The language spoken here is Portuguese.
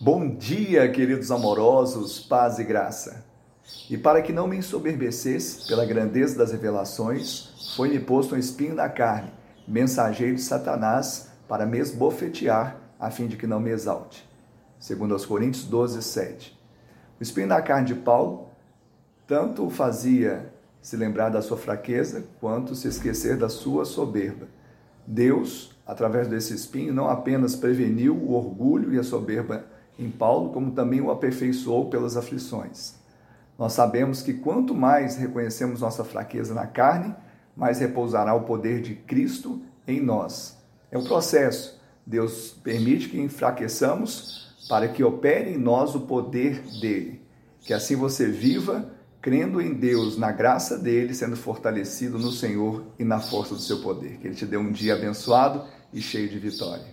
Bom dia, queridos amorosos, paz e graça. E para que não me ensoberbecesse pela grandeza das revelações, foi-me posto um espinho na carne, mensageiro de Satanás, para me esbofetear, a fim de que não me exalte. Segundo aos Coríntios 12, 7. O espinho na carne de Paulo tanto o fazia se lembrar da sua fraqueza, quanto se esquecer da sua soberba. Deus, através desse espinho, não apenas preveniu o orgulho e a soberba em Paulo, como também o aperfeiçoou pelas aflições. Nós sabemos que quanto mais reconhecemos nossa fraqueza na carne, mais repousará o poder de Cristo em nós. É um processo. Deus permite que enfraqueçamos para que opere em nós o poder dele. Que assim você viva crendo em Deus, na graça dele, sendo fortalecido no Senhor e na força do seu poder. Que ele te dê um dia abençoado e cheio de vitória.